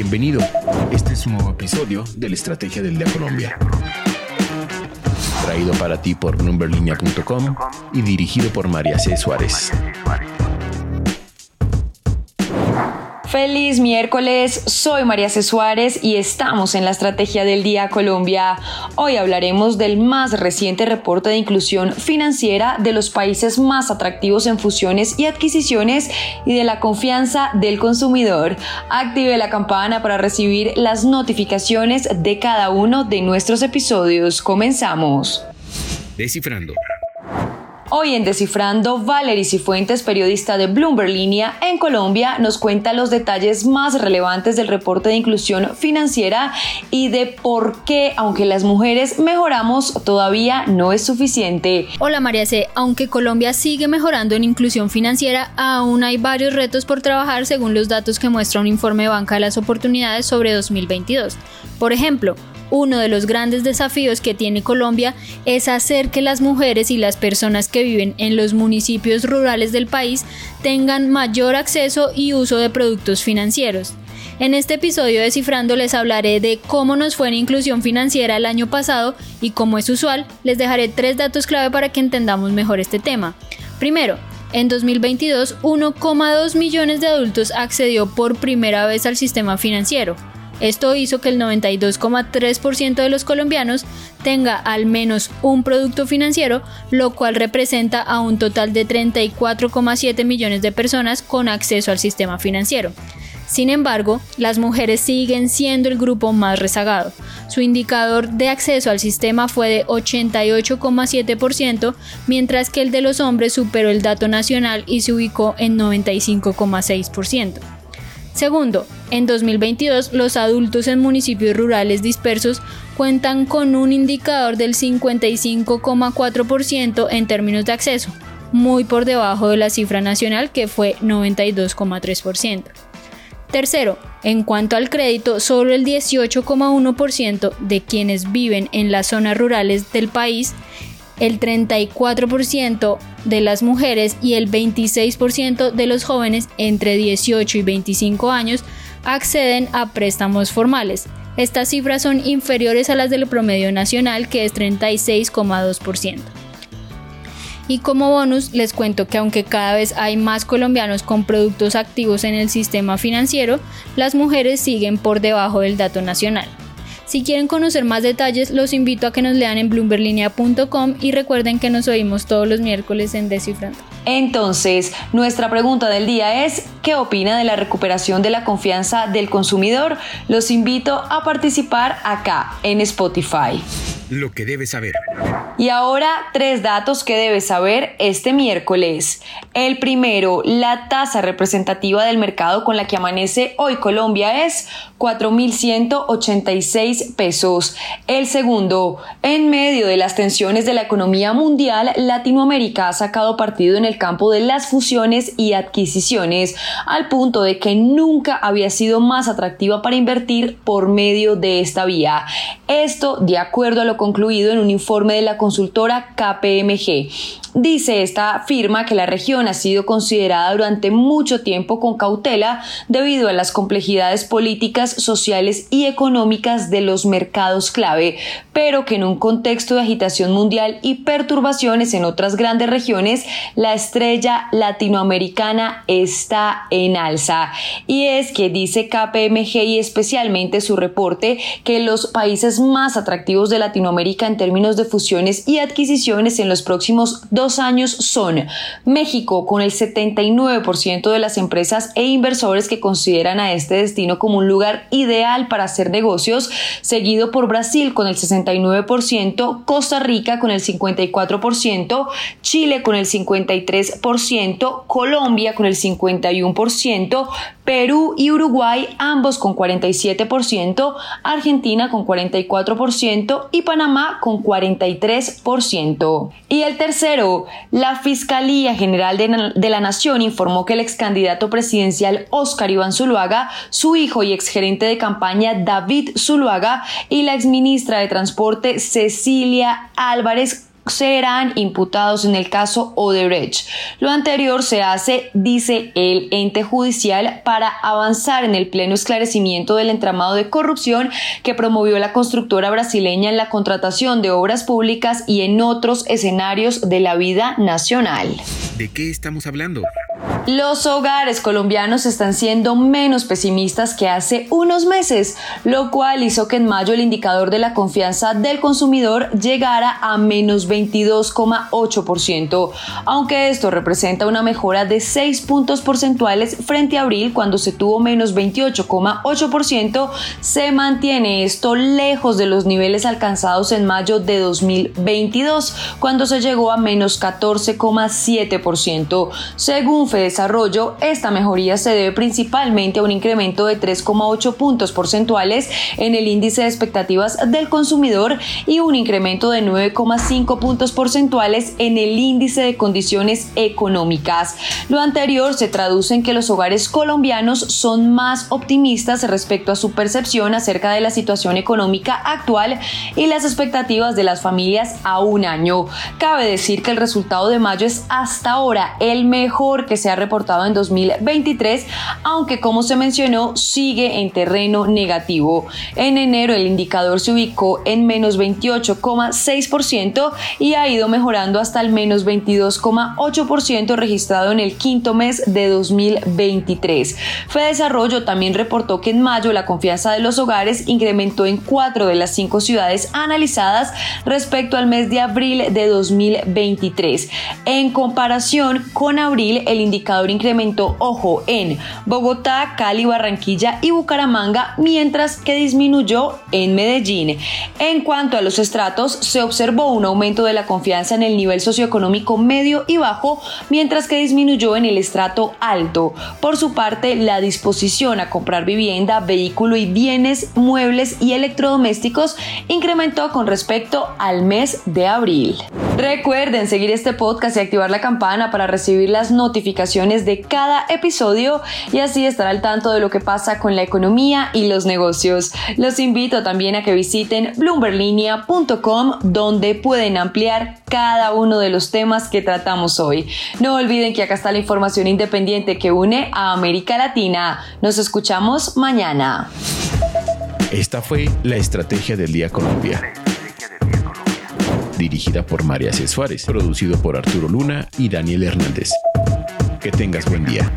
Bienvenido. Este es un nuevo episodio de la Estrategia del Día Colombia. Traído para ti por numberlinea.com y dirigido por María C. Suárez. Feliz miércoles, soy María C. Suárez y estamos en la Estrategia del Día Colombia. Hoy hablaremos del más reciente reporte de inclusión financiera de los países más atractivos en fusiones y adquisiciones y de la confianza del consumidor. Active la campana para recibir las notificaciones de cada uno de nuestros episodios. Comenzamos. Descifrando. Hoy en Descifrando, Valery Cifuentes, periodista de Bloomberg Línea en Colombia, nos cuenta los detalles más relevantes del reporte de inclusión financiera y de por qué, aunque las mujeres mejoramos, todavía no es suficiente. Hola María C. Aunque Colombia sigue mejorando en inclusión financiera, aún hay varios retos por trabajar según los datos que muestra un informe de Banca de las Oportunidades sobre 2022. Por ejemplo, uno de los grandes desafíos que tiene Colombia es hacer que las mujeres y las personas que viven en los municipios rurales del país tengan mayor acceso y uso de productos financieros. En este episodio de Cifrando les hablaré de cómo nos fue en inclusión financiera el año pasado y como es usual, les dejaré tres datos clave para que entendamos mejor este tema. Primero, en 2022, 1,2 millones de adultos accedió por primera vez al sistema financiero. Esto hizo que el 92,3% de los colombianos tenga al menos un producto financiero, lo cual representa a un total de 34,7 millones de personas con acceso al sistema financiero. Sin embargo, las mujeres siguen siendo el grupo más rezagado. Su indicador de acceso al sistema fue de 88,7%, mientras que el de los hombres superó el dato nacional y se ubicó en 95,6%. Segundo, en 2022 los adultos en municipios rurales dispersos cuentan con un indicador del 55,4% en términos de acceso, muy por debajo de la cifra nacional que fue 92,3%. Tercero, en cuanto al crédito, solo el 18,1% de quienes viven en las zonas rurales del país el 34% de las mujeres y el 26% de los jóvenes entre 18 y 25 años acceden a préstamos formales. Estas cifras son inferiores a las del promedio nacional que es 36,2%. Y como bonus les cuento que aunque cada vez hay más colombianos con productos activos en el sistema financiero, las mujeres siguen por debajo del dato nacional. Si quieren conocer más detalles, los invito a que nos lean en bloomberlinia.com y recuerden que nos oímos todos los miércoles en Descifrando. Entonces, nuestra pregunta del día es, ¿qué opina de la recuperación de la confianza del consumidor? Los invito a participar acá en Spotify. Lo que debes saber. Y ahora tres datos que debes saber este miércoles. El primero, la tasa representativa del mercado con la que amanece hoy Colombia es 4.186 pesos. El segundo, en medio de las tensiones de la economía mundial, Latinoamérica ha sacado partido en el campo de las fusiones y adquisiciones, al punto de que nunca había sido más atractiva para invertir por medio de esta vía. Esto de acuerdo a lo concluido en un informe de la consultora KPMG. Dice esta firma que la región ha sido considerada durante mucho tiempo con cautela debido a las complejidades políticas, sociales y económicas de los mercados clave, pero que en un contexto de agitación mundial y perturbaciones en otras grandes regiones, la estrella latinoamericana está en alza. Y es que dice KPMG y especialmente su reporte que los países más atractivos de Latinoamérica en términos de fusiones y adquisiciones en los próximos dos años son México con el 79% de las empresas e inversores que consideran a este destino como un lugar ideal para hacer negocios, seguido por Brasil con el 69%, Costa Rica con el 54%, Chile con el 53%, Colombia con el 51%, Perú y Uruguay ambos con 47%, Argentina con 44% y Panamá con 43%. Y el tercero, la Fiscalía General de, la Nación informó que el ex candidato presidencial Óscar Iván Zuluaga, su hijo y exgerente de campaña David Zuluaga y la exministra de Transporte Cecilia Álvarez serán imputados en el caso Odebrecht. Lo anterior se hace, dice el ente judicial, para avanzar en el pleno esclarecimiento del entramado de corrupción que promovió la constructora brasileña en la contratación de obras públicas y en otros escenarios de la vida nacional. ¿De qué estamos hablando? Los hogares colombianos están siendo menos pesimistas que hace unos meses, lo cual hizo que en mayo el indicador de la confianza del consumidor llegara a menos 22,8%, aunque esto representa una mejora de 6 puntos porcentuales frente a abril cuando se tuvo menos 28,8%, se mantiene esto lejos de los niveles alcanzados en mayo de 2022, cuando se llegó a menos 14,7%. Según Desarrollo, esta mejoría se debe principalmente a un incremento de 3,8 puntos porcentuales en el índice de expectativas del consumidor y un incremento de 9,5 puntos porcentuales en el índice de condiciones económicas. Lo anterior se traduce en que los hogares colombianos son más optimistas respecto a su percepción acerca de la situación económica actual y las expectativas de las familias a un año. Cabe decir que el resultado de mayo es hasta ahora el mejor que se ha reportado en 2023, aunque como se mencionó sigue en terreno negativo. En enero el indicador se ubicó en menos 28,6% y ha ido mejorando hasta el menos 22,8% registrado en el quinto mes de 2023. Fede Desarrollo también reportó que en mayo la confianza de los hogares incrementó en cuatro de las cinco ciudades analizadas respecto al mes de abril de 2023. En comparación con abril, el indicador incrementó, ojo, en Bogotá, Cali, Barranquilla y Bucaramanga, mientras que disminuyó en Medellín. En cuanto a los estratos, se observó un aumento de la confianza en el nivel socioeconómico medio y bajo, mientras que disminuyó en el estrato alto. Por su parte, la disposición a comprar vivienda, vehículo y bienes, muebles y electrodomésticos incrementó con respecto al mes de abril. Recuerden seguir este podcast y activar la campana para recibir las notificaciones de cada episodio y así estar al tanto de lo que pasa con la economía y los negocios. Los invito también a que visiten bloomberlinia.com donde pueden ampliar cada uno de los temas que tratamos hoy. No olviden que acá está la información independiente que une a América Latina. Nos escuchamos mañana. Esta fue la Estrategia del Día Colombia dirigida por María C. Suárez, producido por Arturo Luna y Daniel Hernández. Que tengas buen día.